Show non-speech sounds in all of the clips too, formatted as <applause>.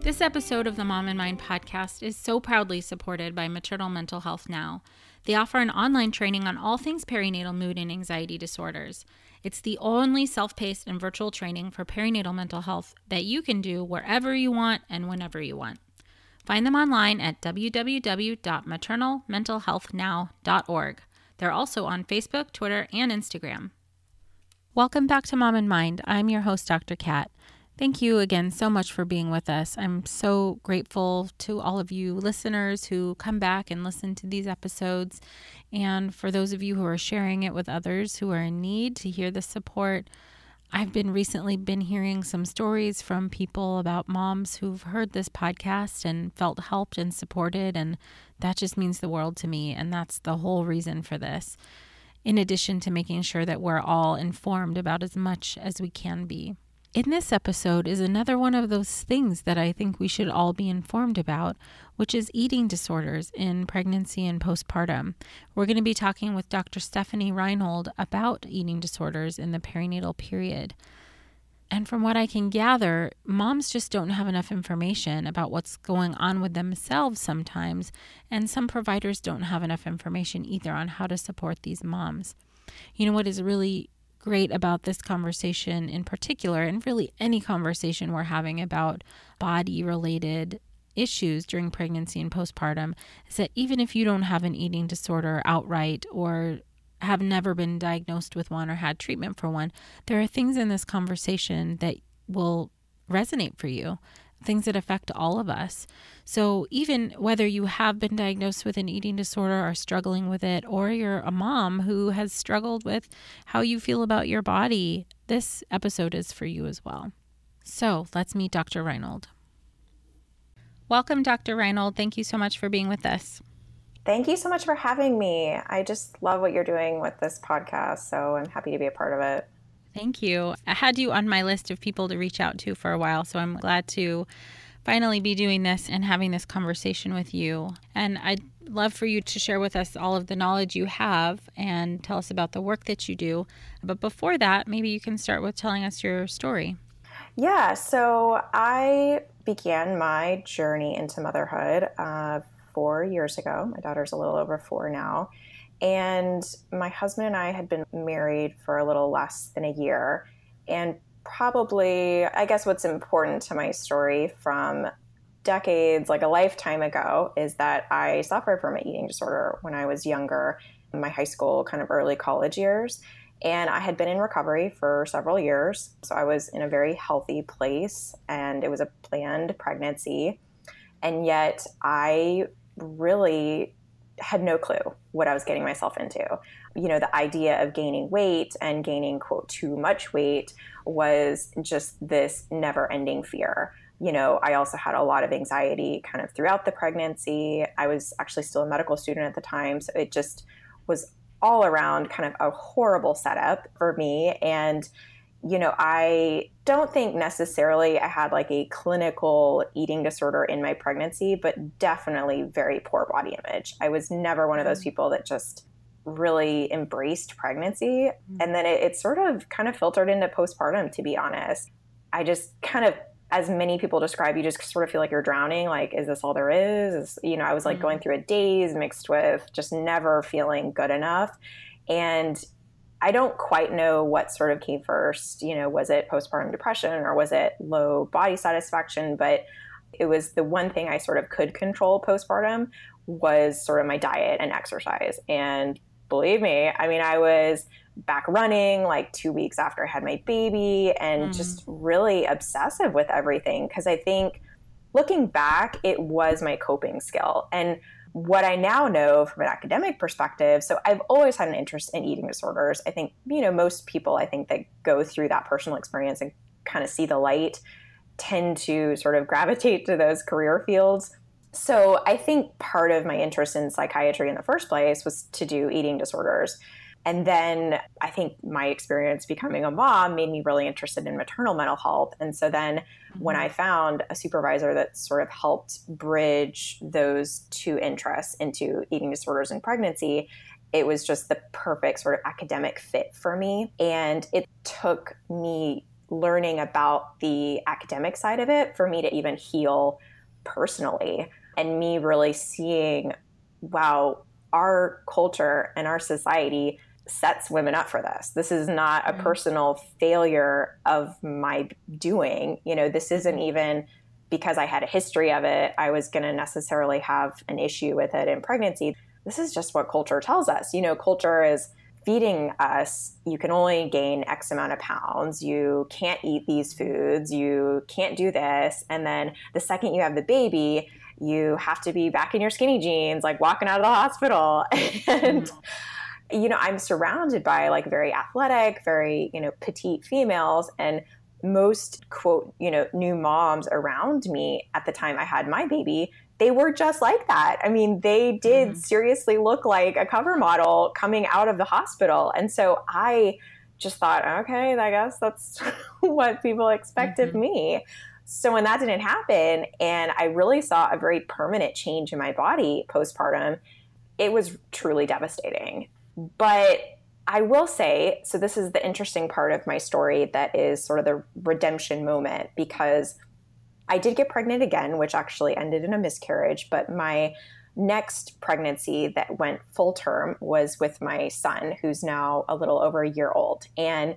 This episode of the Mom and Mind podcast is so proudly supported by Maternal Mental Health Now. They offer an online training on all things perinatal mood and anxiety disorders. It's the only self paced and virtual training for perinatal mental health that you can do wherever you want and whenever you want. Find them online at www.maternalmentalhealthnow.org. They're also on Facebook, Twitter, and Instagram. Welcome back to Mom and Mind. I'm your host, Dr. Kat. Thank you again so much for being with us. I'm so grateful to all of you listeners who come back and listen to these episodes. And for those of you who are sharing it with others who are in need to hear the support, I've been recently been hearing some stories from people about moms who've heard this podcast and felt helped and supported and that just means the world to me and that's the whole reason for this. In addition to making sure that we're all informed about as much as we can be in this episode is another one of those things that I think we should all be informed about, which is eating disorders in pregnancy and postpartum. We're going to be talking with Dr. Stefani Reinold about eating disorders in the perinatal period. And from what I can gather, moms just don't have enough information about what's going on with themselves sometimes, and some providers don't have enough information either on how to support these moms. You know what is really great about this conversation in particular, and really any conversation we're having about body related issues during pregnancy and postpartum, is that even if you don't have an eating disorder outright or have never been diagnosed with one or had treatment for one, there are things in this conversation that will resonate for you things that affect all of us. So, even whether you have been diagnosed with an eating disorder or struggling with it, or you're a mom who has struggled with how you feel about your body, this episode is for you as well. So, let's meet Dr. Reinold. Welcome, Dr. Reinold. Thank you so much for being with us. Thank you so much for having me. I just love what you're doing with this podcast, so I'm happy to be a part of it. Thank you. I had you on my list of people to reach out to for a while, so I'm glad to finally be doing this and having this conversation with you. And I'd love for you to share with us all of the knowledge you have and tell us about the work that you do. But before that, maybe you can start with telling us your story. Yeah, so I began my journey into motherhood uh, four years ago. My daughter's a little over four now. And my husband and I had been married for a little less than a year. And probably, I guess, what's important to my story from decades, like a lifetime ago, is that I suffered from an eating disorder when I was younger, in my high school, kind of early college years. And I had been in recovery for several years. So I was in a very healthy place, and it was a planned pregnancy. And yet I really had no clue what I was getting myself into. You know, the idea of gaining weight and gaining, quote, too much weight was just this never ending fear. You know, I also had a lot of anxiety kind of throughout the pregnancy. I was actually still a medical student at the time. So it just was all around kind of a horrible setup for me. And you know, I don't think necessarily I had like a clinical eating disorder in my pregnancy, but definitely very poor body image. I was never one of those mm. people that just really embraced pregnancy. Mm. And then it, it sort of kind of filtered into postpartum, to be honest. I just kind of as many people describe, you just sort of feel like you're drowning. Like, is this all there is? is you know, I was like mm-hmm. going through a daze mixed with just never feeling good enough. And I don't quite know what sort of came first. You know, was it postpartum depression or was it low body satisfaction? But it was the one thing I sort of could control postpartum was sort of my diet and exercise. And believe me, I mean, I was back running like two weeks after I had my baby and mm. just really obsessive with everything because I think looking back, it was my coping skill. And what I now know from an academic perspective, so I've always had an interest in eating disorders. I think, you know, most people I think that go through that personal experience and kind of see the light tend to sort of gravitate to those career fields. So I think part of my interest in psychiatry in the first place was to do eating disorders. And then I think my experience becoming a mom made me really interested in maternal mental health. And so then when mm-hmm. I found a supervisor that sort of helped bridge those two interests into eating disorders and pregnancy, it was just the perfect sort of academic fit for me. And it took me learning about the academic side of it for me to even heal personally and me really seeing wow our culture and our society sets women up for this. This is not a mm-hmm. personal failure of my doing. You know, this isn't even because I had a history of it, I was going to necessarily have an issue with it in pregnancy. This is just what culture tells us. You know, culture is feeding us, you can only gain X amount of pounds. You can't eat these foods. You can't do this. And then the second you have the baby, you have to be back in your skinny jeans, like walking out of the hospital. <laughs> and, mm-hmm you know, I'm surrounded by like very athletic, very, you know, petite females and most quote, you know, new moms around me at the time I had my baby, they were just like that. I mean, they did mm-hmm. seriously look like a cover model coming out of the hospital. And so I just thought, okay, I guess that's <laughs> what people expect mm-hmm. of me. So when that didn't happen, and I really saw a very permanent change in my body postpartum, it was truly devastating. But I will say, so this is the interesting part of my story that is sort of the redemption moment because I did get pregnant again, which actually ended in a miscarriage, but my next pregnancy that went full term was with my son, who's now a little over a year old. And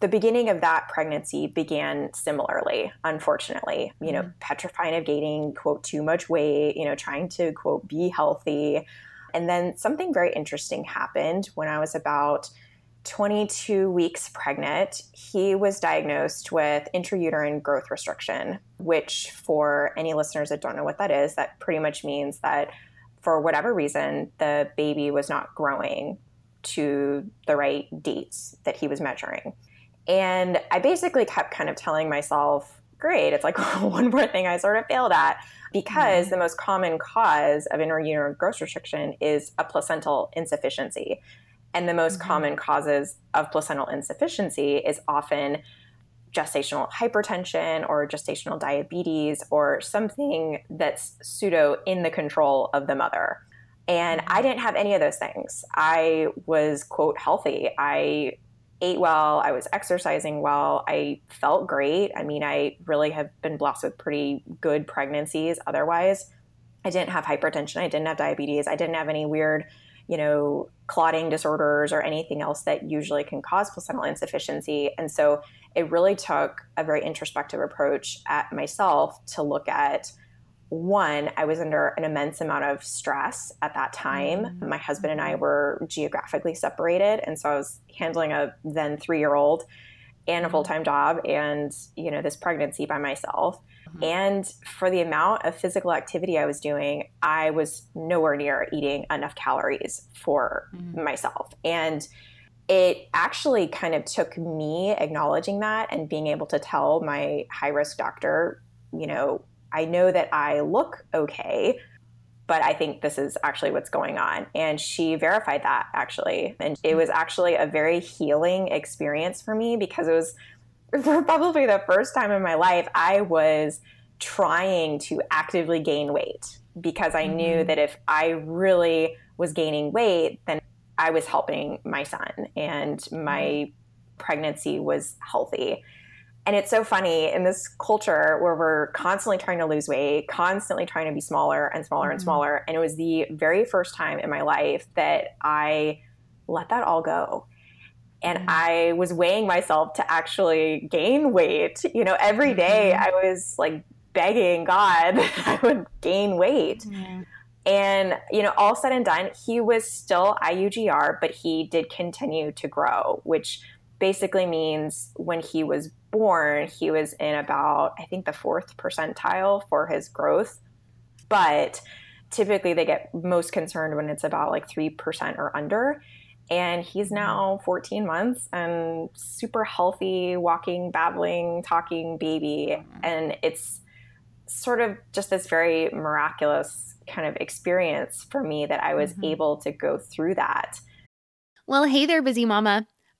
the beginning of that pregnancy began similarly, unfortunately, you know, mm-hmm. petrifying of gaining, quote, too much weight, you know, trying to, quote, be healthy, and then something very interesting happened when I was about 22 weeks pregnant. He was diagnosed with intrauterine growth restriction, which, for any listeners that don't know what that is, that pretty much means that for whatever reason, the baby was not growing to the right dates that he was measuring. And I basically kept kind of telling myself, great, it's like <laughs> one more thing I sort of failed at because mm-hmm. the most common cause of intrauterine growth restriction is a placental insufficiency. And the most mm-hmm. common causes of placental insufficiency is often gestational hypertension or gestational diabetes or something that's pseudo in the control of the mother. And I mm-hmm. didn't have any of those things. I was, quote, healthy. I ate well, I was exercising well, I felt great. I mean, I really have been blessed with pretty good pregnancies otherwise. I didn't have hypertension, I didn't have diabetes, I didn't have any weird, you know, clotting disorders or anything else that usually can cause placental insufficiency. And so it really took a very introspective approach at myself to look at one, I was under an immense amount of stress at that time. Mm-hmm. My husband and I were geographically separated. And so I was handling a then three year old. and a full-time job and you know this pregnancy by myself mm-hmm. and for the amount of physical activity i was doing i was nowhere near eating enough calories for mm-hmm. myself and it actually kind of took me acknowledging that and being able to tell my high risk doctor you know i know that i look okay but I think this is actually what's going on. And she verified that actually. And it was actually a very healing experience for me because it was <laughs> for probably the first time in my life I was trying to actively gain weight because I mm-hmm. knew that if I really was gaining weight, then I was helping my son and my mm-hmm. pregnancy was healthy. And it's so funny in this culture where we're constantly trying to lose weight, constantly trying to be smaller and smaller mm-hmm. and smaller. And it was the very first time in my life that I let that all go. And mm-hmm. I was weighing myself to actually gain weight. You know, every day mm-hmm. I was like begging God <laughs> I would gain weight. And, you know, all said and done, he was still IUGR, but he did continue to grow, which basically means when he was born, he was in about, I think, the fourth percentile for his growth. But typically they get most concerned when it's about like 3% or under. And he's now 14 months and super healthy, walking, babbling, talking baby. And it's sort of just this very miraculous kind of experience for me that I was mm-hmm. able to go through that. Well, hey there, busy mama.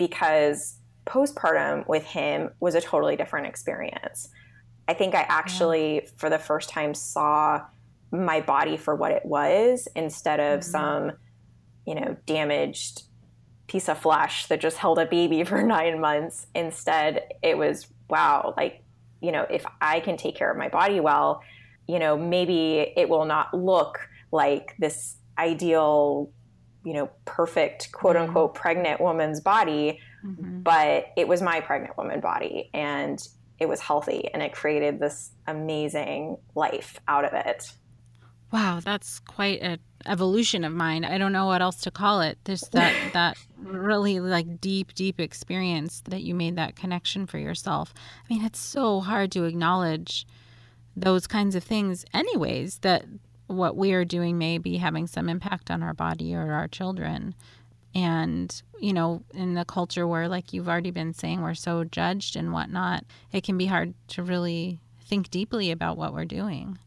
because postpartum with him was a totally different experience. I think I actually, yeah. for the first time, saw my body for what it was instead of mm-hmm. some, you know, damaged piece of flesh that just held a baby <laughs> for nine months. Instead, it was, wow, like, you know, if I can take care of my body well, you know, maybe it will not look like this ideal you know, perfect quote mm-hmm. unquote pregnant woman's body, mm-hmm. but it was my pregnant woman body and it was healthy and it created this amazing life out of it. Wow, that's quite an evolution of mine. I don't know what else to call it. There's that <laughs> that really like deep, deep experience that you made that connection for yourself. I mean, it's so hard to acknowledge those kinds of things anyways that what we are doing may be having some impact on our body or our children. And, you know, in the culture where, like you've already been saying, we're so judged and whatnot, it can be hard to really think deeply about what we're doing.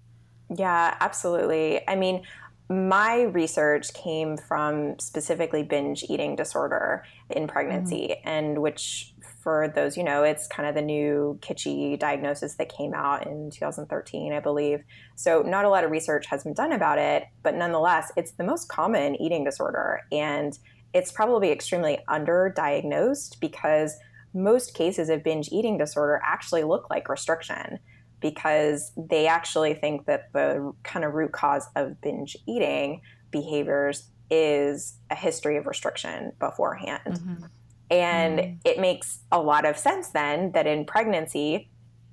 Yeah, absolutely. I mean, my research came from specifically binge eating disorder in pregnancy, mm-hmm. and which for those you know, it's kind of the new kitschy diagnosis that came out in 2013, I believe. So, not a lot of research has been done about it, but nonetheless, it's the most common eating disorder. And it's probably extremely underdiagnosed because most cases of binge eating disorder actually look like restriction because they actually think that the kind of root cause of binge eating behaviors is a history of restriction beforehand. Mm-hmm. And mm-hmm. it makes a lot of sense then that in pregnancy,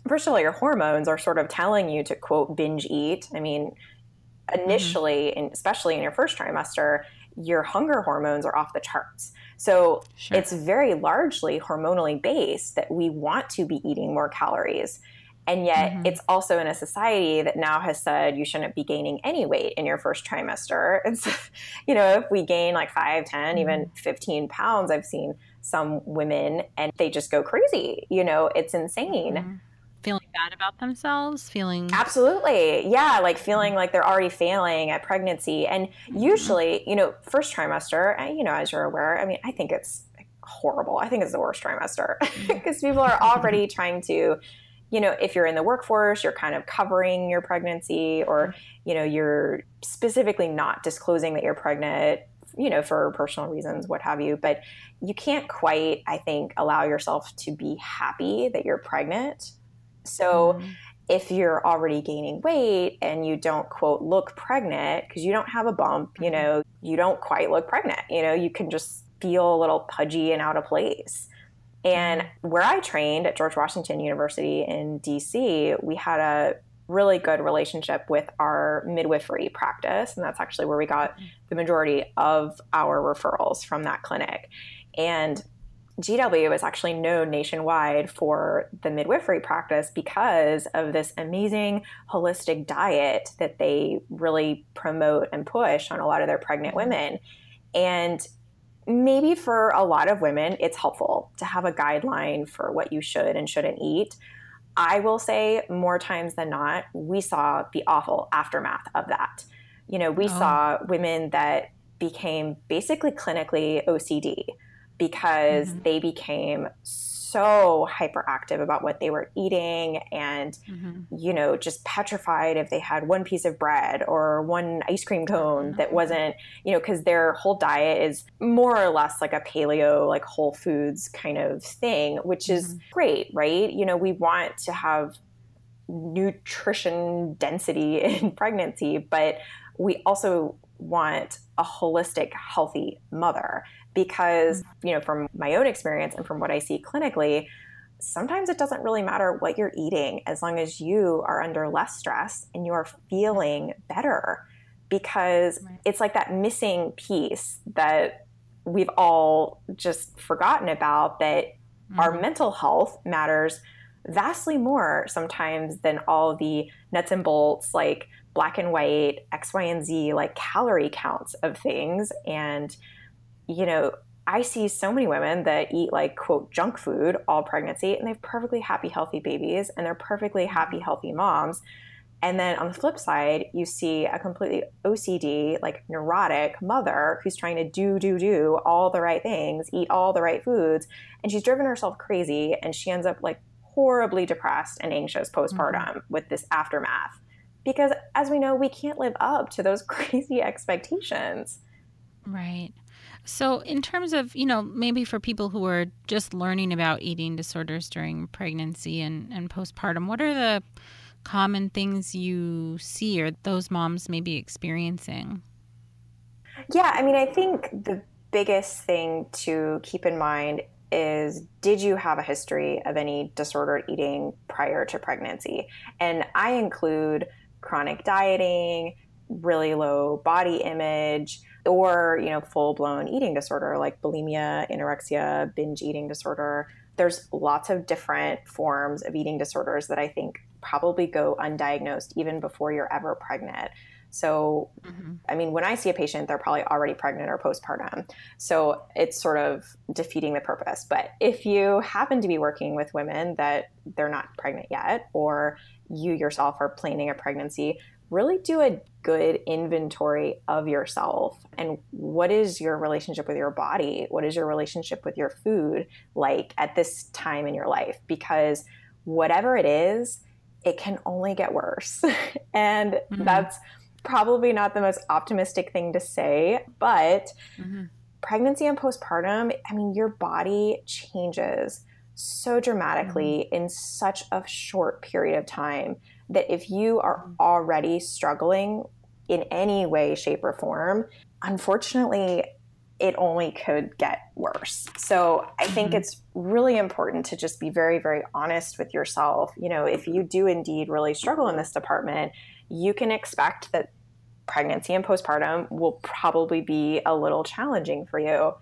first of all, your hormones are sort of telling you to quote binge eat. I mean, initially, mm-hmm. especially in your first trimester, your hunger hormones are off the charts. So sure. it's very largely hormonally based that we want to be eating more calories. And yet, mm-hmm. it's also in a society that now has said you shouldn't be gaining any weight in your first trimester. <laughs> And so, you know, if we gain like 5, 10, mm-hmm. even 15 pounds, I've seen some women and they just go crazy. You know, it's insane. Mm-hmm feeling bad about themselves, feeling Absolutely. Yeah, like feeling like they're already failing at pregnancy. And mm-hmm. usually, you know, first trimester, you know, as you're aware, I mean, I think it's horrible. I think it's the worst trimester <laughs> mm-hmm. because people are already trying to you know, if you're in the workforce, you're kind of covering your pregnancy or, mm-hmm. you know, you're specifically not disclosing that you're pregnant, you know, for personal reasons, what have you. But you can't quite, I think, allow yourself to be happy that you're pregnant so mm-hmm. if you're already gaining weight and you don't quote look pregnant because you don't have a bump, you mm-hmm. know, you don't quite look pregnant. You know, you can just feel a little pudgy and out of place. And mm-hmm. where I trained at George Washington University in DC, we had a really good relationship with our midwifery practice. And that's actually where we got mm-hmm. the majority of our referrals from that clinic. And GW is actually known nationwide for the midwifery practice because of this amazing holistic diet that they really promote and push on a lot of their pregnant mm-hmm. women. And maybe for a lot of women, it's helpful to have a guideline for what you should and shouldn't eat. I will say more times than not, we saw the awful aftermath of that. You know, we oh. saw women that became basically clinically OCD because mm-hmm. they became so hyperactive about what they were eating and mm-hmm. you know just petrified if they had one piece of bread or one ice cream cone mm-hmm. that wasn't you know because their whole diet is more or less like a paleo like whole foods kind of thing which is mm-hmm. great right you know we want to have nutrition density <laughs> in pregnancy but we also want a holistic healthy mother because mm-hmm. you know from my own experience and from what i see clinically sometimes it doesn't really matter what you're eating as long as you are under less stress and you're feeling better because it's like that missing piece that we've all just forgotten about that mm-hmm. our mental health matters vastly more sometimes than all the nuts and bolts like black and white x y and z like calorie counts of things and you know, I see so many women that eat like quote junk food all pregnancy and they have perfectly happy, healthy babies and they're perfectly happy, healthy moms. And then on the flip side, you see a completely OCD, like neurotic mother who's trying to do, do, do all the right things, eat all the right foods. And she's driven herself crazy and she ends up like horribly depressed and anxious postpartum mm-hmm. with this aftermath. Because as we know, we can't live up to those <laughs> crazy expectations. Right. So, in terms of, you know, maybe for people who are just learning about eating disorders during pregnancy and, and postpartum, what are the common things you see or those moms may be experiencing? Yeah, I mean, I think the biggest thing to keep in mind is did you have a history of any disordered eating prior to pregnancy? And I include chronic dieting, really low body image, or you know full blown eating disorder like bulimia, anorexia, binge eating disorder. There's lots of different forms of eating disorders that I think probably go undiagnosed even before you're ever pregnant. So, mm-hmm. I mean, when I see a patient, they're probably already pregnant or postpartum. So it's sort of defeating the purpose. But if you happen to be working with women that they're not pregnant yet, or you yourself are planning a pregnancy, really do a good inventory of yourself and what is your relationship with your body? What is your relationship with your food like at this time in your life? Because whatever it is, it can only get worse. <laughs> and mm-hmm. that's probably not the most optimistic thing to say, but mm-hmm. pregnancy and postpartum, I mean, your body changes so dramatically mm-hmm. in such a short period of time that if you are mm-hmm. already struggling in any way, shape, or form, unfortunately, it only could get worse. So I think mm-hmm. it's really important to just be very, very honest with yourself. You know, if you do indeed really struggle in this department, you can expect that pregnancy and postpartum will probably be a little challenging for you.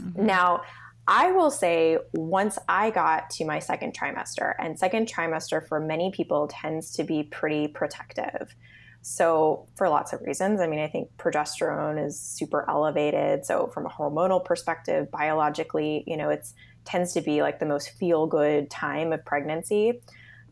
Mm-hmm. Now, I will say once I got to my second trimester, and second trimester for many people tends to be pretty protective. So, for lots of reasons, I mean, I think progesterone is super elevated. So, from a hormonal perspective, biologically, you know, it tends to be like the most feel good time of pregnancy.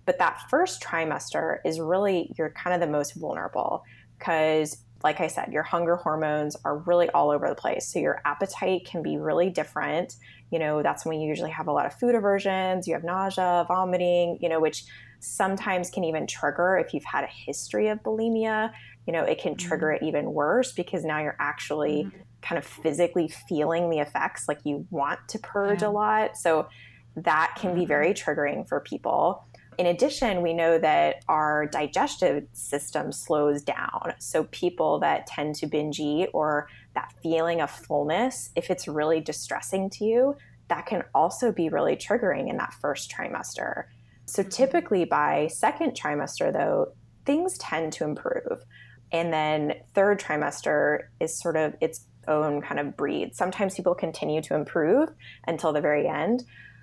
But that first trimester is really, you're kind of the most vulnerable because like I said, your hunger hormones are really all over the place. So your appetite can be really different. You know, that's when you usually have a lot of food aversions, you have nausea, vomiting, you know, which sometimes can even trigger if you've had a history of bulimia, you know, it can trigger mm-hmm. it even worse because now you're actually mm-hmm. kind of physically feeling the effects like you want to purge yeah. a lot. So that can be mm-hmm. very triggering for people. In addition, we know that our digestive system slows down. So, people that tend to binge eat or that feeling of fullness, if it's really distressing to you, that can also be really triggering in that first trimester. So, mm-hmm. typically by second trimester, though, things tend to improve. And then third trimester is sort of its own kind of breed. Sometimes people continue to improve until the very end.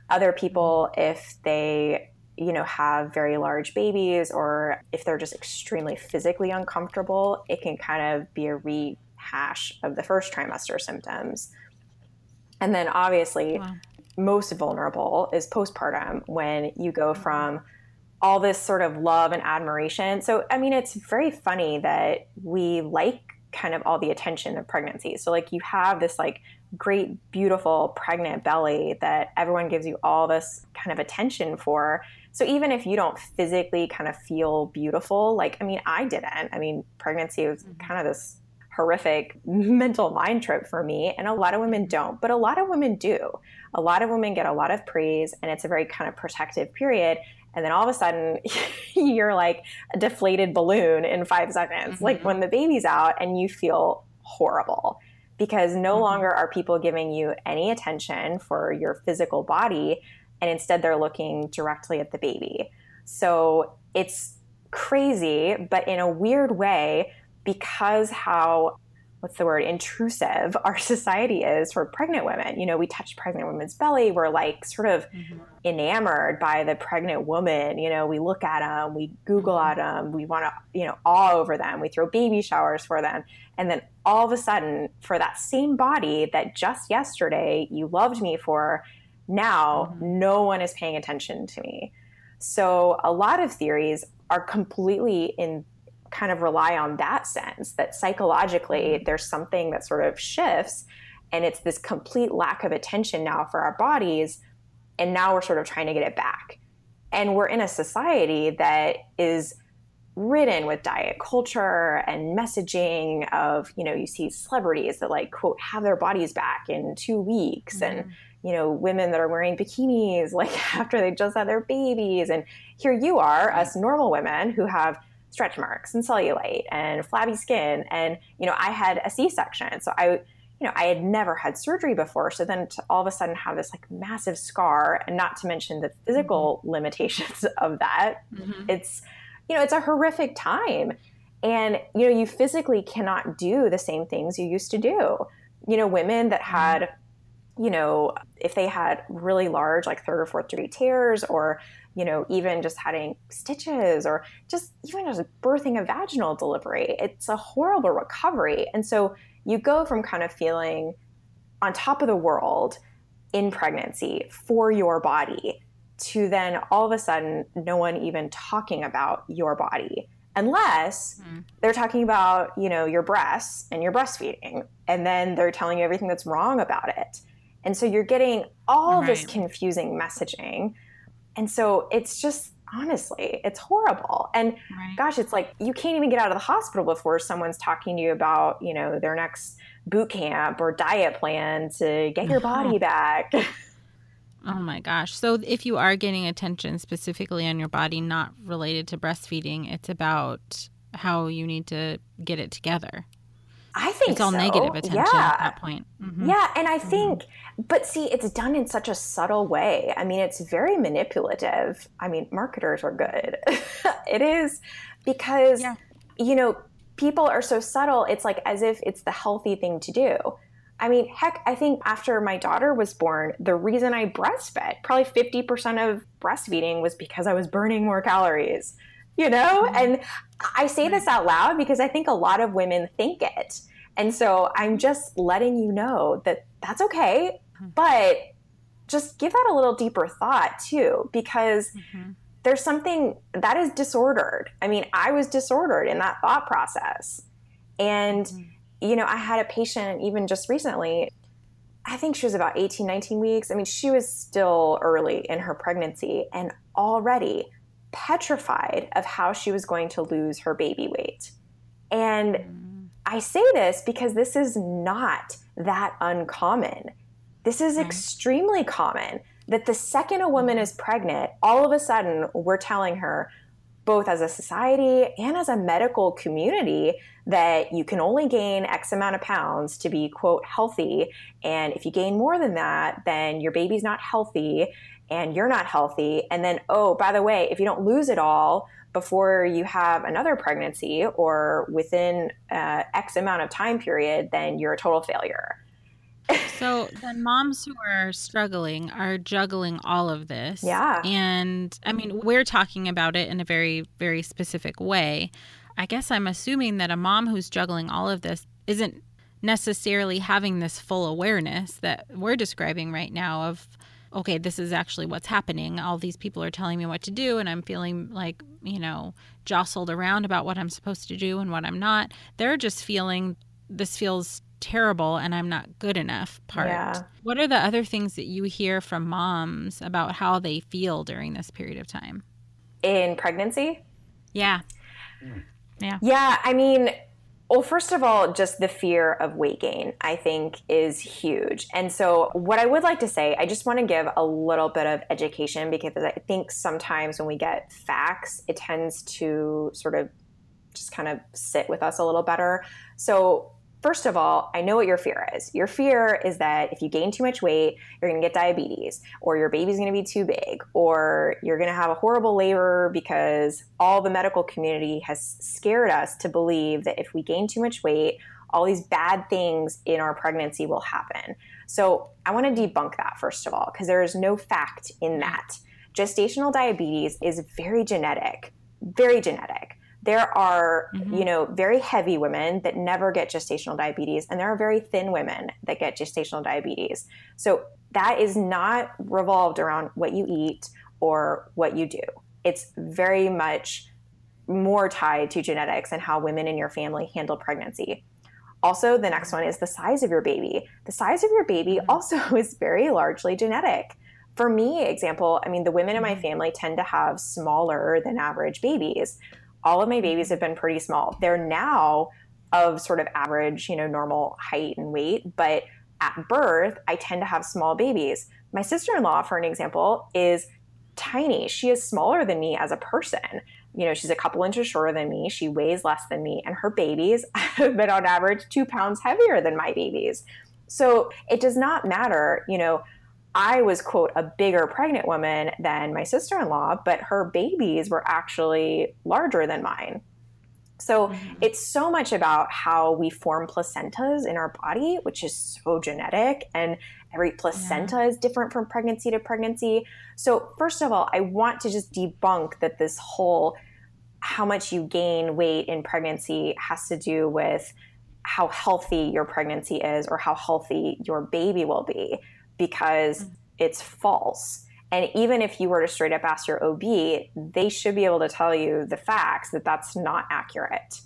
Other people, mm-hmm. if they you know have very large babies or if they're just extremely physically uncomfortable it can kind of be a rehash of the first trimester symptoms and then obviously wow. most vulnerable is postpartum when you go mm-hmm. from all this sort of love and admiration so i mean it's very funny that we like kind of all the attention of pregnancy so like you have this like great beautiful pregnant belly that everyone gives you all this kind of attention for so even if you don't physically kind of feel beautiful, like, I mean, I didn't. I mean, pregnancy was mm-hmm. kind of this horrific <laughs> mental mind trip for me. And a lot of women don't, but a lot of women do. A lot of women get a lot of praise, and it's a very kind of protective period. And then all of a sudden, <laughs> you're like a deflated balloon in five seconds, mm-hmm. like when the baby's out, and you feel horrible because no mm-hmm. longer are people giving you any attention for your physical body and instead they're looking directly at the baby. So it's crazy, but in a weird way, because how what's the word intrusive <laughs> our society is for pregnant women you know we touch pregnant women's belly we're like sort of mm-hmm. enamored by the pregnant woman you know we look at them we google mm-hmm. at them we want to you know awe over them we throw baby showers for them and then all of a sudden for that same body that just yesterday you loved me for now, mm-hmm. no one is paying attention to me. So, a lot of theories are completely in kind of rely on that sense that psychologically mm-hmm. there's something that sort of shifts and it's this complete lack of attention now for our bodies. And now we're sort of trying to get it back. And we're in a society that is ridden with diet culture and messaging of, you know, you see celebrities that like, quote, have their bodies back in two weeks. Mm-hmm. And, you know, women that are wearing bikinis <laughs> like after they just had their babies. And here you are, us normal women who have stretch marks and cellulite and flabby skin. And, you know, I had a C section. So I, you know, I had never had surgery before. So then to all of a sudden have this like massive scar, and not to mention the physical mm-hmm. limitations <laughs> of that, mm-hmm. it's, you know, it's a horrific time. And, you know, you physically cannot do the same things you used to do. You know, women that mm-hmm. had you know, if they had really large, like third or fourth degree tears, or, you know, even just having stitches, or just even just birthing a vaginal delivery, it's a horrible recovery. And so you go from kind of feeling on top of the world in pregnancy for your body to then all of a sudden no one even talking about your body unless mm. they're talking about, you know, your breasts and your breastfeeding, and then they're telling you everything that's wrong about it. And so you're getting all right. this confusing messaging. And so it's just honestly, it's horrible. And right. gosh, it's like you can't even get out of the hospital before someone's talking to you about, you know, their next boot camp or diet plan to get your body <laughs> back. Oh my gosh. So if you are getting attention specifically on your body not related to breastfeeding, it's about how you need to get it together. I think it's all so. negative attention yeah. at that point. Mm-hmm. Yeah, and I mm-hmm. think, mm-hmm. but see, it's done in such a subtle way. I mean, it's very manipulative. I mean, marketers are good. <laughs> it is because, yeah. you know, people are so subtle. It's like as if it's the healthy thing to do. I mean, heck, I think after my daughter was born, the reason I breastfed, probably 50% of breastfeeding was because I was burning more calories, you know? Mm-hmm. And I say this out loud because I think a lot of women think it. And so I'm just letting you know that that's okay, mm-hmm. but just give that a little deeper thought too, because mm-hmm. there's something that is disordered. I mean, I was disordered in that thought process. And mm-hmm you know, I had a patient even just recently, I think she was about 18, 19 weeks. I mean, she was still early in her pregnancy and already petrified of how she was going to lose her baby weight. And mm. I say this because this is not that uncommon. This is mm. extremely common that the second a woman is pregnant, all of a sudden we're telling her, both as a society and as a medical community that you can only gain X amount of pounds to be, quote, healthy. And if you gain more than that, then your baby's not healthy and you're not healthy. And then, oh, by the way, if you don't lose it all before you have another pregnancy or within uh, X amount of time period, then you're a total failure <laughs> so then moms who are struggling are juggling all of this. Yeah. And I mean, we're talking about it in a very, very specific way. I guess I'm assuming that a mom who's juggling all of this isn't necessarily having this full awareness that we're describing right now of okay this is actually what's happening all these people are telling me what to do and i'm feeling like you know jostled around about what i'm supposed to do and what i'm not they're just feeling this feels terrible and I'm not good enough part. Yeah. What are the other things that you hear from moms about how they feel during this period of time? In pregnancy? Yeah. Mm. Yeah. Yeah. I mean, well, first of all, just the fear of weight gain, I think, is huge. And so, what I would like to say, I just want to give a little bit of education because I think sometimes when we get facts, it tends to sort of just kind of sit with us a little better. So, First of all, I know what your fear is. Your fear is that if you gain too much weight, you're going to get diabetes, or your baby's going to be too big, or you're going to have a horrible labor because all the medical community has scared us to believe that if we gain too much weight, all these bad things in our pregnancy will happen. So I want to debunk that, first of all, because there is no fact in that. Gestational diabetes is very genetic, very genetic there are mm-hmm. you know very heavy women that never get gestational diabetes and there are very thin women that get gestational diabetes so that is not revolved around what you eat or what you do it's very much more tied to genetics and how women in your family handle pregnancy also the next one is the size of your baby the size of your baby mm-hmm. also <laughs> is very largely genetic for me example i mean the women in my mm-hmm. family tend to have smaller than average babies all of my babies have been pretty small. They're now of sort of average, you know, normal height and weight, but at birth, I tend to have small babies. My sister in law, for an example, is tiny. She is smaller than me as a person. You know, she's a couple inches shorter than me. She weighs less than me, and her babies <laughs> have been on average two pounds heavier than my babies. So it does not matter, you know, I was, quote, a bigger pregnant woman than my sister in law, but her babies were actually larger than mine. So mm-hmm. it's so much about how we form placentas in our body, which is so genetic, and every placenta yeah. is different from pregnancy to pregnancy. So, first of all, I want to just debunk that this whole how much you gain weight in pregnancy has to do with how healthy your pregnancy is or how healthy your baby will be because mm-hmm. it's false. And even if you were to straight up ask your OB, they should be able to tell you the facts that that's not accurate.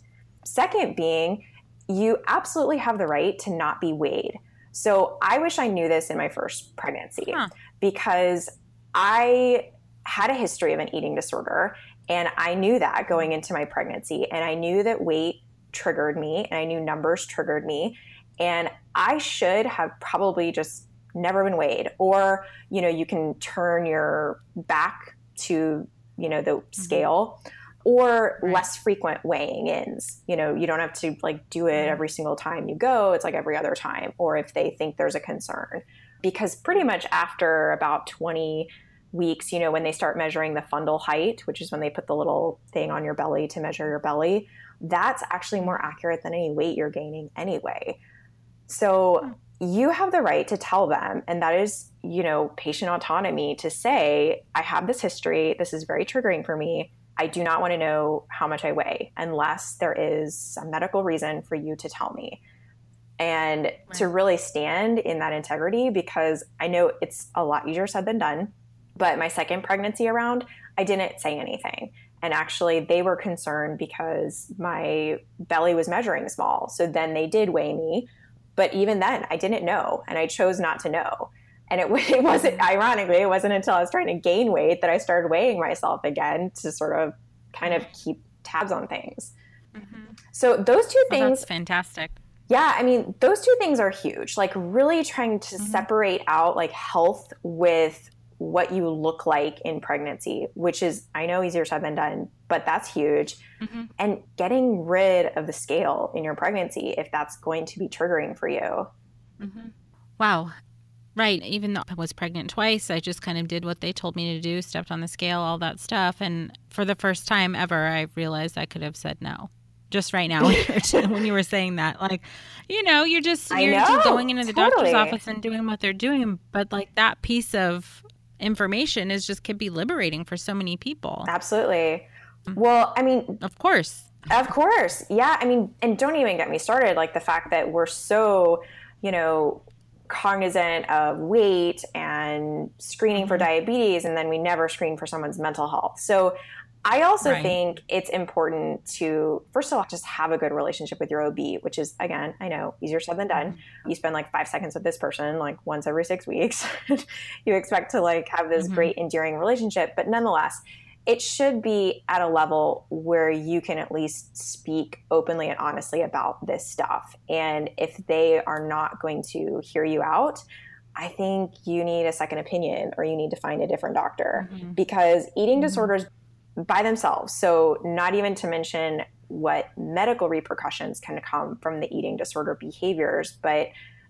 Second, being you absolutely have the right to not be weighed. So I wish I knew this in my first pregnancy huh. because I had a history of an eating disorder and I knew that going into my pregnancy and I knew that weight triggered me and I knew numbers triggered me and I should have probably just never been weighed or you know you can turn your back to you know the mm-hmm. scale or right. less frequent weighing ins you know you don't have to like do it mm-hmm. every single time you go it's like every other time or if they think there's a concern because pretty much after about 20 weeks you know when they start measuring the fundal height which is when they put the little thing on your belly to measure your belly that's actually more accurate than any weight you're gaining anyway so hmm you have the right to tell them and that is you know patient autonomy to say i have this history. This is very triggering for me. I do not want to know how much i weigh unless there is a medical reason for you to tell me. And right. to really stand in that integrity because i know it's a lot easier said than done but my second pregnancy around i didn't say anything. And actually they were concerned because my belly was measuring small so then they did weigh me but even then, I didn't know, and I chose not to know. And it, <laughs> it wasn't, ironically, it wasn't until I was trying to gain weight that I started weighing myself again to sort of kind of keep tabs on things. Mm-hmm. So those two things. Well, that's fantastic. Yeah, I mean, those two things are huge. Like, really trying to mm-hmm. separate out like health with what you look like in pregnancy, which is, I know, easier said than done, but that's huge. Mm-hmm. And getting rid of the scale in your pregnancy if that's going to be triggering for you. Mm-hmm. Wow. Right. Even though I was pregnant twice, I just kind of did what they told me to do, stepped on the scale, all that stuff. And for the first time ever, I realized I could have said no. Just right now, <laughs> when you were saying that, like, you know, you're just you're just going into the totally. doctor's office and doing what they're doing, but like that piece of information is just could be liberating for so many people. Absolutely. Mm-hmm. Well, I mean, of course. Of course. Yeah. I mean, and don't even get me started like the fact that we're so, you know, cognizant of weight and screening for mm-hmm. diabetes and then we never screen for someone's mental health. So I also right. think it's important to, first of all, just have a good relationship with your OB, which is, again, I know easier said than done. Mm-hmm. You spend like five seconds with this person, like once every six weeks. <laughs> you expect to like have this mm-hmm. great, endearing relationship. But nonetheless, it should be at a level where you can at least speak openly and honestly about this stuff. And if they are not going to hear you out, I think you need a second opinion or you need to find a different doctor mm-hmm. because eating mm-hmm. disorders by themselves. So, not even to mention what medical repercussions can come from the eating disorder behaviors, but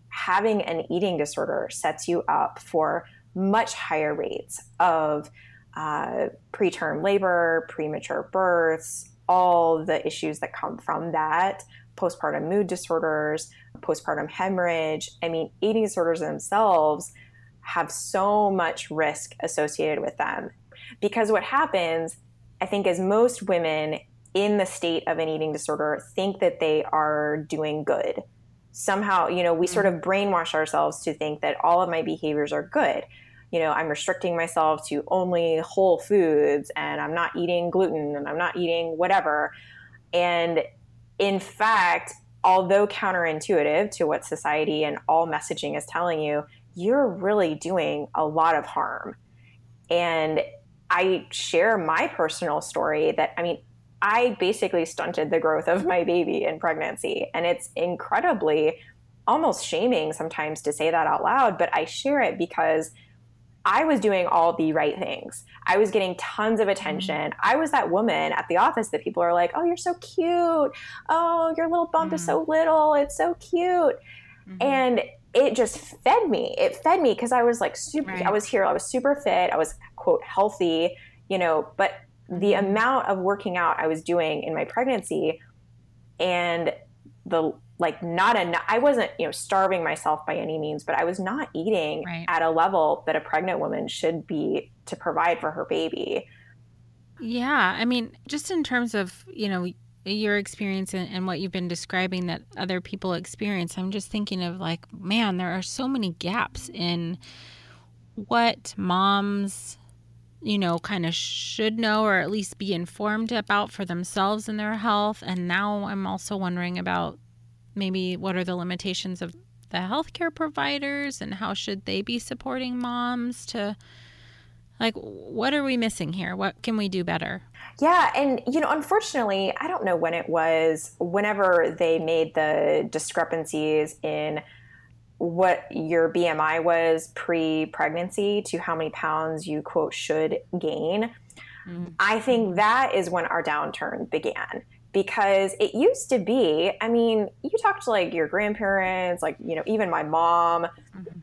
having an eating disorder sets you up for much higher rates of uh, preterm labor, premature births, all the issues that come from that, postpartum mood disorders, postpartum hemorrhage. I mean, eating disorders themselves have so much risk associated with them. Because what happens I think as most women in the state of an eating disorder think that they are doing good. Somehow, you know, we sort of brainwash ourselves to think that all of my behaviors are good. You know, I'm restricting myself to only whole foods and I'm not eating gluten and I'm not eating whatever. And in fact, although counterintuitive to what society and all messaging is telling you, you're really doing a lot of harm. And I share my personal story that, I mean, I basically stunted the growth of my baby in pregnancy. And it's incredibly almost shaming sometimes to say that out loud, but I share it because I was doing all the right things. I was getting tons of mm-hmm. attention. I was that woman at the office that people are like, oh, you're so cute. Oh, your little bump mm-hmm. is so little. It's so cute. Mm-hmm. And it just fed me. It fed me because I was like super, right. I was here, I was super fit, I was quote healthy, you know, but the mm-hmm. amount of working out I was doing in my pregnancy and the like not enough I wasn't, you know, starving myself by any means, but I was not eating right. at a level that a pregnant woman should be to provide for her baby. Yeah, I mean, just in terms of, you know, your experience and, and, what you've been describing that other people experience, I'm just thinking of like, man, there are so many gaps in what moms, you know, kind of should know or at least be informed about for themselves and their health. And now I'm also wondering about maybe what are the limitations of the healthcare providers and how should they be supporting moms to like what are we missing here what can we do better yeah and you know unfortunately i don't know when it was whenever they made the discrepancies in what your bmi was pre-pregnancy to how many pounds you quote should gain mm-hmm. i think that is when our downturn began because it used to be i mean you talk to like your grandparents like you know even my mom mm-hmm.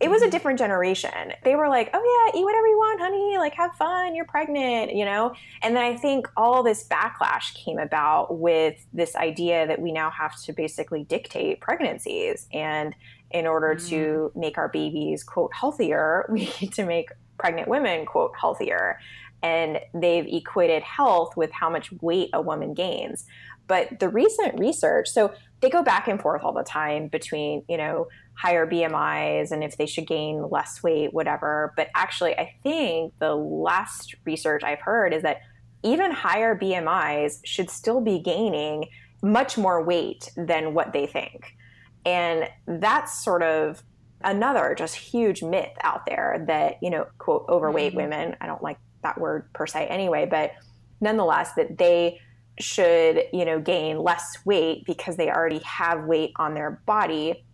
It was a different generation. They were like oh yeah eat whatever you want honey. Like have fun. You're pregnant you know? And then i think all this backlash came about with this idea that we now have to basically dictate pregnancies. And in order mm-hmm. to make our babies quote healthier <laughs> we need to make pregnant women quote healthier. And they've equated health with how much weight a woman gains. But the recent research, so they go back and forth all the time between, you know, higher BMIs and if they should gain less weight, whatever. But actually, I think the last research I've heard is that even higher BMIs should still be gaining much more weight than what they think. And that's sort of another just huge myth out there that, you know, quote, overweight mm-hmm. women, I don't like that word per se anyway, but nonetheless, that they should, you know, gain less weight because they already have weight on their body,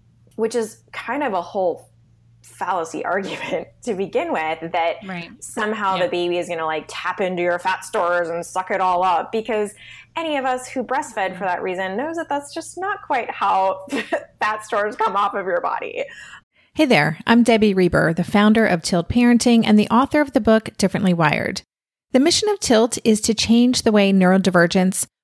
which is kind of a whole fallacy <laughs> argument to begin with that right. somehow the baby is going to like tap into your fat stores and suck it all up because any of us who breastfed for mm-hmm. that reason knows that that's just not quite how <laughs> fat stores come off of your body. Hey there, I'm Debbie Reber, the founder of Tilt Parenting and the author of the book Differently Wired. The mission of Tilt is to change the way neurodivergence,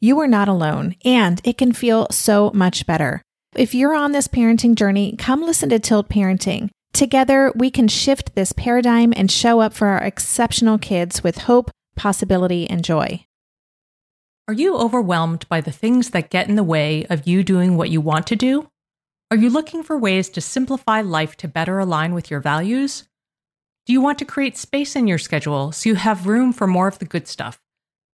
you are not alone, and it can feel so much better. If you're on this parenting journey, come listen to Tilt Parenting. Together, we can shift this paradigm and show up for our exceptional kids with hope, possibility, and joy. Are you overwhelmed by the things that get in the way of you doing what you want to do? Are you looking for ways to simplify life to better align with your values? Do you want to create space in your schedule so you have room for more of the good stuff?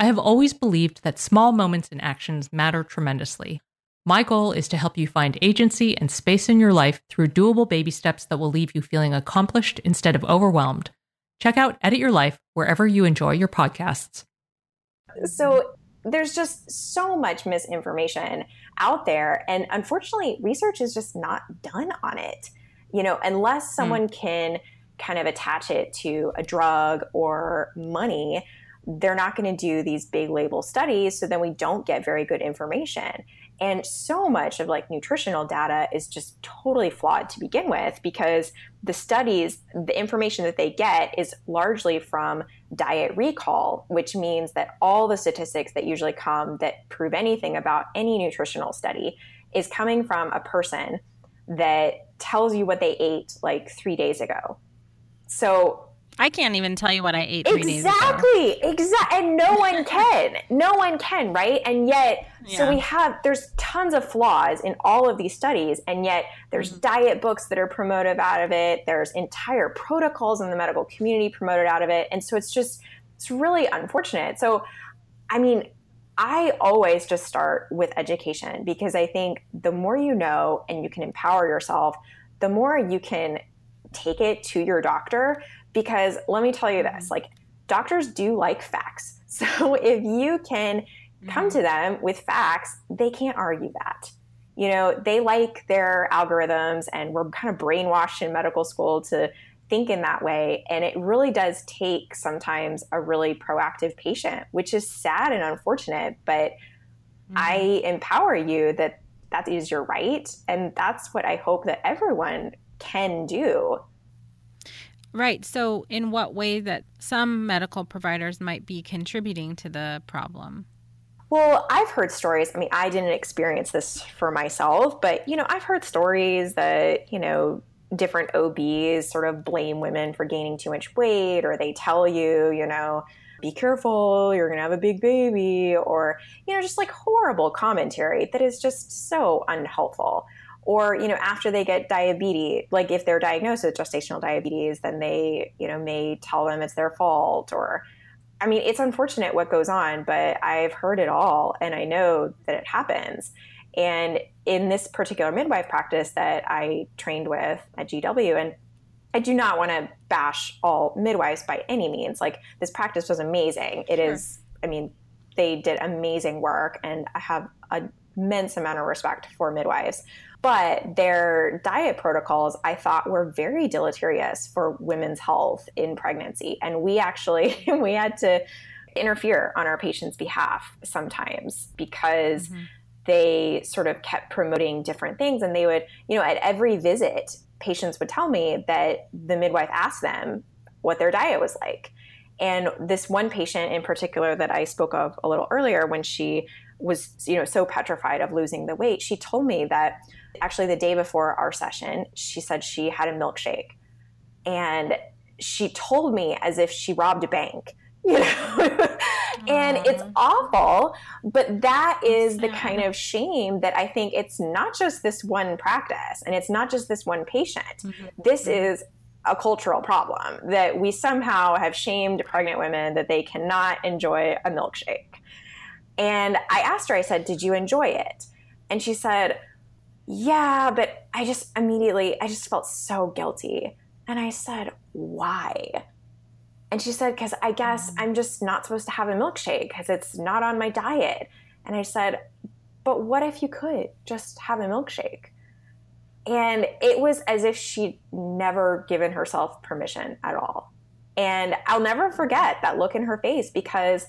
I have always believed that small moments and actions matter tremendously. My goal is to help you find agency and space in your life through doable baby steps that will leave you feeling accomplished instead of overwhelmed. Check out Edit Your Life wherever you enjoy your podcasts. So, there's just so much misinformation out there. And unfortunately, research is just not done on it. You know, unless hmm. someone mm. can kind of attach it to a drug or money, they're not going to do these big label studies. So then we don't get very good information. And so much of like nutritional data is just totally flawed to begin with because the studies, the information that they get is largely from diet recall, which means that all the statistics that usually come that prove anything about any nutritional study is coming from a person that tells you what they ate like three days ago. So I can't even tell you what I ate three exactly, Exactly. And no <laughs> one can. no one can, right? And yet, yeah. so we have, there's tons of flaws in all of these studies. And yet, there's mm-hmm. diet books that are promoted out of it. There's entire protocols in the medical community promoted out of it. And so it's just, it's really unfortunate. So, I mean, I always just start with education because I think the more you know and you can empower yourself, the more you can take it to your doctor. Because let me tell you this mm-hmm. like, doctors do like facts. <laughs> So if you can come mm-hmm. to them with facts, they can't argue that. You know, they like their algorithms, and we're kind of brainwashed in medical school to think in that way. And it really does take sometimes a really proactive patient, which is sad and unfortunate. But mm-hmm. I empower you that that is your right. And that's what I hope that everyone can do. Right. So, in what way that some medical providers might be contributing to the problem? Well, I've heard stories. I mean, I didn't experience this for myself, but you know, I've heard stories that, you know, different OBs sort of blame women for gaining too much weight, or they tell you, you know, be careful, you're going to have a big baby, or, you know, just like horrible commentary that is just so unhelpful. Or, you know, after they get diabetes, like if they're diagnosed with gestational diabetes, then they, you know, may tell them it's their fault. Or, I mean, it's unfortunate what goes on, but I've heard it all and I know that it happens. And in this particular midwife practice that I trained with at GW, and I do not want to bash all midwives by any means. Like this practice was amazing. It sure. is, I mean, they did amazing work, and I have an immense amount of respect for midwives. But their diet protocols, I thought, were very deleterious for women's health in pregnancy, and we actually <laughs> we had to interfere on our patients' behalf sometimes because. Mm-hmm they sort of kept promoting different things. And they would, you know, at every visit, patients would tell me that the midwife asked them what their diet was like. And this one patient in particular that I spoke of a little earlier, when she was, you know, so petrified of losing the weight, she told me that actually the day before our session, she said she had a milkshake. And she told me as if she robbed a bank <laughs> you know and it's awful but that is the kind of shame that i think it's not just this one practice and it's not just this one patient mm-hmm. this mm-hmm. is a cultural problem that we somehow have shamed pregnant women that they cannot enjoy a milkshake and i asked her i said did you enjoy it and she said yeah but i just immediately i just felt so guilty and i said why and she said, because I guess mm. I'm just not supposed to have a milkshake because it's not on my diet. And I said, but what if you could just have a milkshake? And it was as if she'd never given herself permission at all. And I'll never forget that look in her face because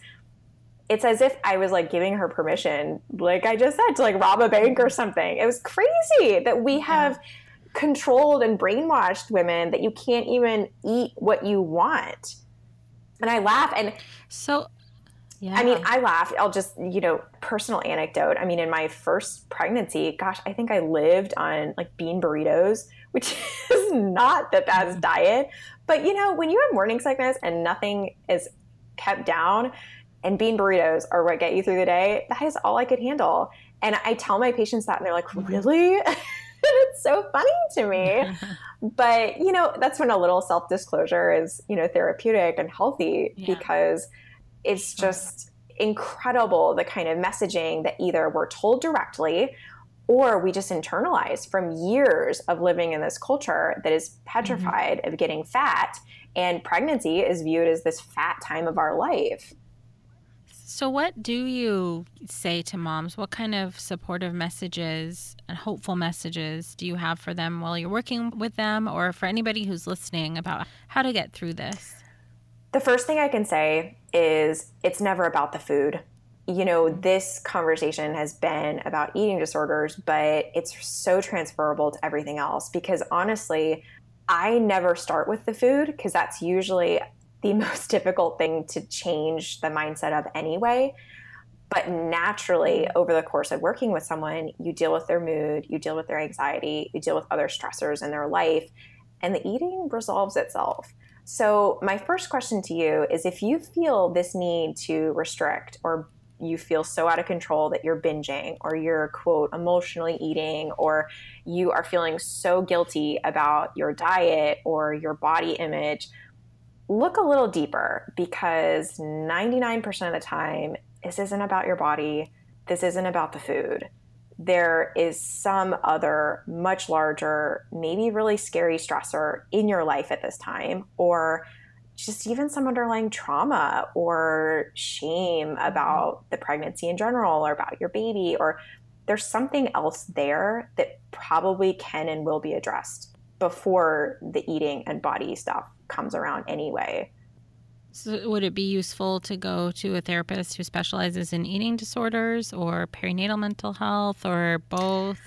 it's as if I was like giving her permission, like I just said, to like rob a bank or something. It was crazy that we have controlled and brainwashed women that you can't even eat what you want and I laugh and so yeah. I mean, I laugh. I'll just, you know, personal anecdote. I mean, in my first pregnancy, gosh, I think I lived on like bean burritos, which <laughs> is not the best diet. But, you know, when you have morning sickness and nothing is kept down and bean burritos are what get you through the day, that is all I could handle. And I tell my patients that and they're like, mm-hmm. really? <laughs> it's so funny to me. <laughs> but, you know, that's when a little self disclosure is, you know, therapeutic and healthy yeah. because it's just incredible the kind of messaging that either we're told directly or we just internalize from years of living in this culture that is petrified mm-hmm. of getting fat. And pregnancy is viewed as this fat time of our life. So, what do you say to moms? What kind of supportive messages and hopeful messages do you have for them while you're working with them, or for anybody who's listening about how to get through this? The first thing I can say is it's never about the food. You know, this conversation has been about eating disorders, but it's so transferable to everything else because honestly, I never start with the food because that's usually the <laughs> most difficult thing to change the mindset of anyway. But naturally, mm. over the course of working with someone, you deal with their mood, you deal with their anxiety, you deal with other stressors in their life, and the eating resolves itself. So, my first question to you is if you feel this need to restrict or you feel so out of control that you're binging or you're quote emotionally eating or you are feeling so guilty about your diet or your body image look a little deeper because 99% of the time this isn't about your body. This isn't about the food. There is some other much larger maybe really scary stressor in your life at this time or just even some underlying trauma or shame mm-hmm. about the pregnancy in general or about your baby or there's something else there that probably can and will be addressed before the eating and body stuff comes around anyway. So, would it be useful to go to a therapist who specializes in eating disorders or perinatal mental health or both?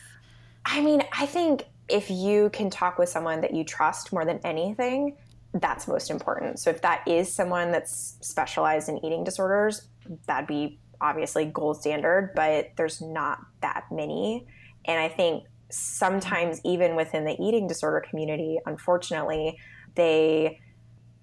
I mean, I think if you can talk with someone that you trust more than anything, that's most important. So if that is someone that's specialized in eating disorders, that'd be obviously gold standard, but there's not that many. And I think sometimes even within the eating disorder community, unfortunately, they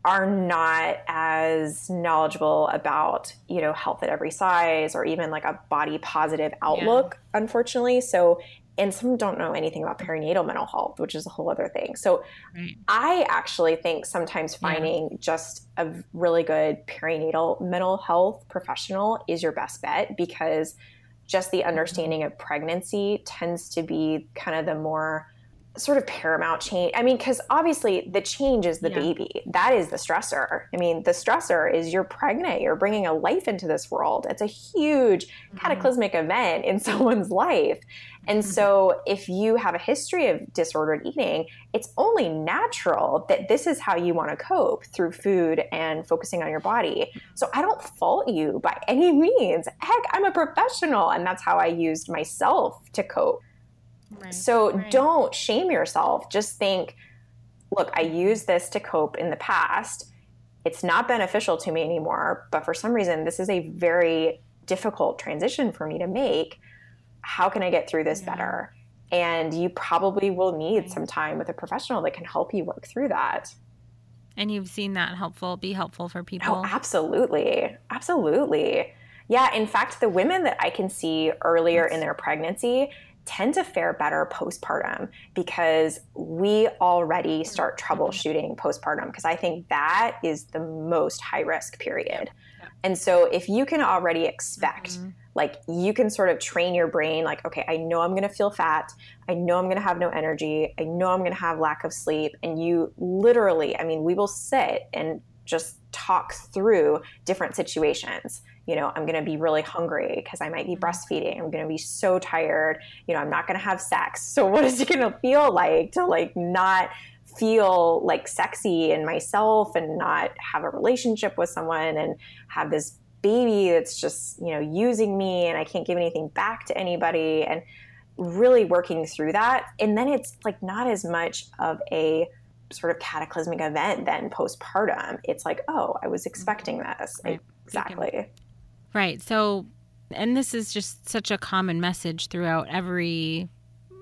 are not as knowledgeable about you know health at every size or even like a body positive outlook yeah. unfortunately so and some don't know anything about perinatal mental health, which is a whole other thing. So right. I actually think sometimes finding yeah. just a really good perinatal mental health professional is your best bet because just the mm-hmm. understanding of pregnancy tends to be kind of the more sort of paramount change. I mean, because obviously the change is the yeah. baby. That is the stressor. I mean, the stressor is you're pregnant, you're bringing a life into this world. It's a huge mm-hmm. cataclysmic event in <laughs> someone's life. And mm-hmm. so, if you have a history of disordered eating, it's only natural that this is how you want to cope through food and focusing on your body. So, I don't fault you by any means. Heck, I'm a professional, and that's how I used myself to cope. Right. So, right. don't shame yourself. Just think, look, I used this to cope in the past. It's not beneficial to me anymore, but for some reason, this is a very difficult transition for me to make how can I get through this yeah. better? And you probably will need some time with a professional that can help you work through that. And you've seen that helpful, be helpful for oh, people. Oh, absolutely. Absolutely. Yeah. In fact, the women that I can see earlier in their pregnancy tend to fare better postpartum because we already start mm-hmm. troubleshooting postpartum because I think that is the most high risk period. And so if you can already expect mm-hmm. like you can sort of train your brain like okay i know i'm going to feel fat. I know i'm going to have no energy. I know i'm going to have lack of sleep. And you literally i mean we will sit and just talk through different situations you know i'm going to be really hungry because i might be mm-hmm. breastfeeding. I'm going to be so tired. You know i'm not going to have sex. <laughs> So what is it going to feel like to like not feel like sexy in myself and not have a relationship with someone and have this baby that's just you know using me and i can't give anything back to anybody and really working through that? And then it's like not as much of a sort of cataclysmic event than postpartum. It's like oh i was expecting mm-hmm. this. Right. exactly right so and this is just such a common message throughout every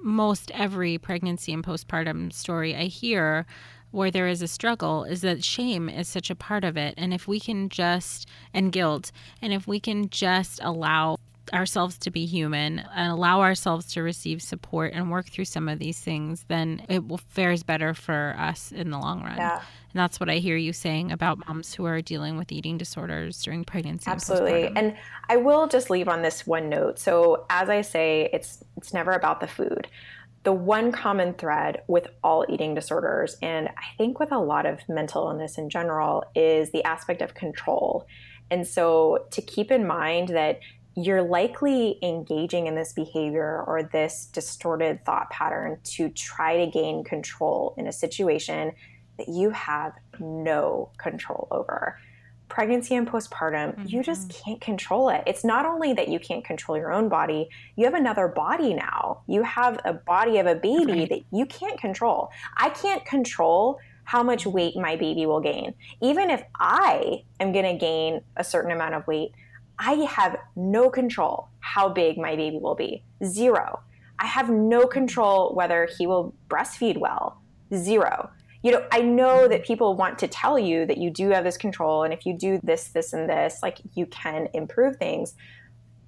most every pregnancy and postpartum story i hear where there is a struggle is that shame is such a part of it. And if we can just, and guilt, and if we can just allow ourselves to be human and allow ourselves to receive support and work through some of these things, then it will fares better for us in the long run. Yeah. And that's what I hear you saying about moms who are dealing with eating disorders during pregnancy. Absolutely. And, and I will just leave on this one note. So as I say, it's it's never about the food the one common thread with all eating disorders, and I think with a lot of mental illness in general, is the aspect of control. And so to keep in mind that you're likely engaging in this behavior or this distorted thought pattern to try to gain control in a situation that you have no control over pregnancy and postpartum, mm-hmm. you just mm-hmm. can't control it. It's not only that you can't control your own body, you have another body now. You have a body of a baby right. that you can't control. I can't control how much weight my baby will gain. Even if I am going to gain a certain amount of weight, I have no control how big my baby will be. Zero. I have no control whether he will breastfeed well. Zero you know, I know that people want to tell you that you do have this control, and if you do this, this, and this, like you can improve things.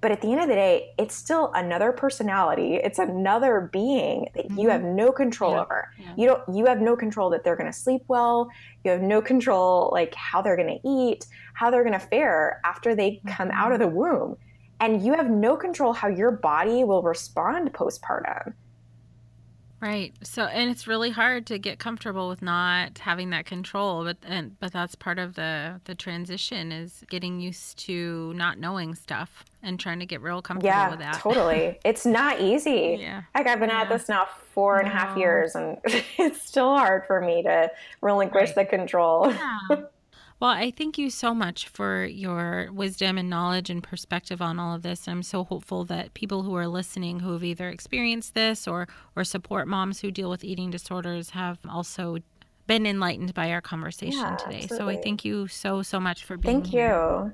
But at the end of the day, it's still another personality. It's another being that mm-hmm. you have no control yeah. over. Yeah. You don't. You have no control that they're going to sleep well. You have no control like how they're going to eat, how they're going to fare after they mm-hmm. come out of the womb, and you have no control how your body will respond postpartum. Right. So and it's really hard to get comfortable with not having that control, but and but that's part of the the transition is getting used to not knowing stuff and trying to get real comfortable yeah, with that. Totally. <laughs> it's not easy. Yeah. Like I've been yeah. at this now four and a half years and <laughs> it's still hard for me to relinquish right. the control. Yeah. <laughs> Well, I thank you so much for your wisdom and knowledge and perspective on all of this. I'm so hopeful that people who are listening who have either experienced this or or support moms who deal with eating disorders have also been enlightened by our conversation yeah, today. Absolutely. So I thank you so so much for being here. Thank here.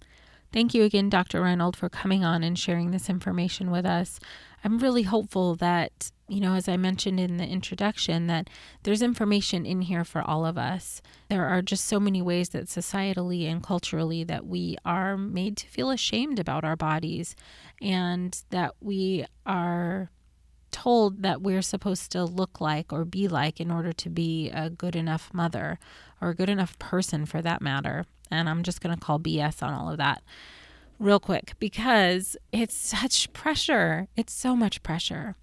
you. Thank you again, Dr. Reinold, for coming on and sharing this information with us. I'm really hopeful that, you know, as I mentioned in the introduction, that there's information in here for all of us. There are just so many ways that societally and culturally that we are made to feel ashamed about our bodies and that we are told that we're supposed to look like or be like in order to be a good enough mother or a good enough person for that matter. And I'm just going to call BS on all of that real quick because it's such pressure. It's so much pressure.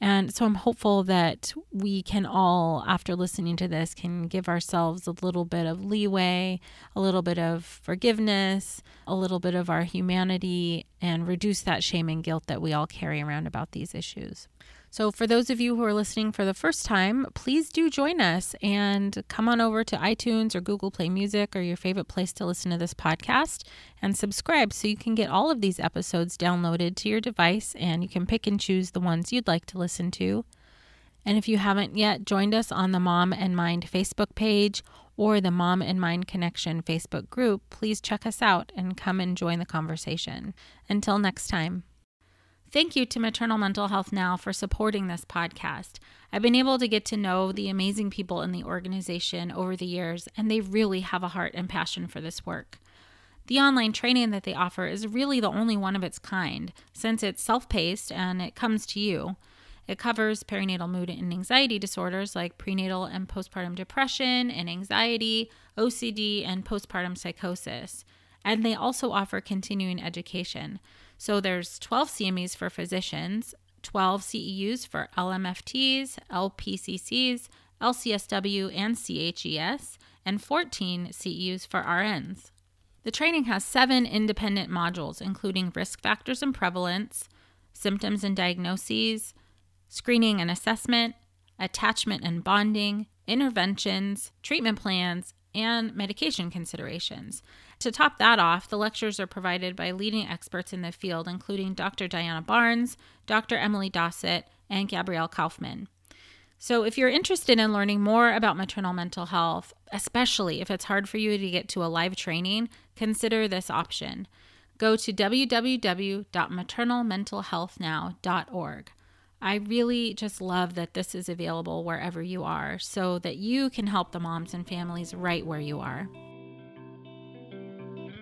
And so I'm hopeful that we can all, after listening to this, can give ourselves a little bit of leeway, a little bit of forgiveness, a little bit of our humanity, and reduce that shame and guilt that we all carry around about these issues. So, for those of you who are listening for the first time, please do join us and come on over to iTunes or Google Play Music or your favorite place to listen to this podcast and subscribe so you can get all of these episodes downloaded to your device and you can pick and choose the ones you'd like to listen to. And if you haven't yet joined us on the Mom and Mind Facebook page or the Mom and Mind Connection Facebook group, please check us out and come and join the conversation. Until next time. Thank you to Maternal Mental Health Now for supporting this podcast. I've been able to get to know the amazing people in the organization over the years, and they really have a heart and passion for this work. The online training that they offer is really the only one of its kind, since it's self paced and it comes to you. It covers perinatal mood and anxiety disorders like prenatal and postpartum depression and anxiety, OCD, and postpartum psychosis. And they also offer continuing education. So there's 12 CMEs for physicians, 12 CEUs for LMFTs, LPCCs, LCSW, and CHES, and 14 CEUs for RNs. The training has seven independent modules, including risk factors and prevalence, symptoms and diagnoses, screening and assessment, attachment and bonding, interventions, treatment plans, and medication considerations. To top that off, the lectures are provided by leading experts in the field, including Dr. Diana Barnes, Dr. Emily Dossett, and Gabrielle Kaufman. So, if you're interested in learning more about maternal mental health, especially if it's hard for you to get to a live training, consider this option. Go to www.maternalmentalhealthnow.org. I really just love that this is available wherever you are so that you can help the moms and families right where you are.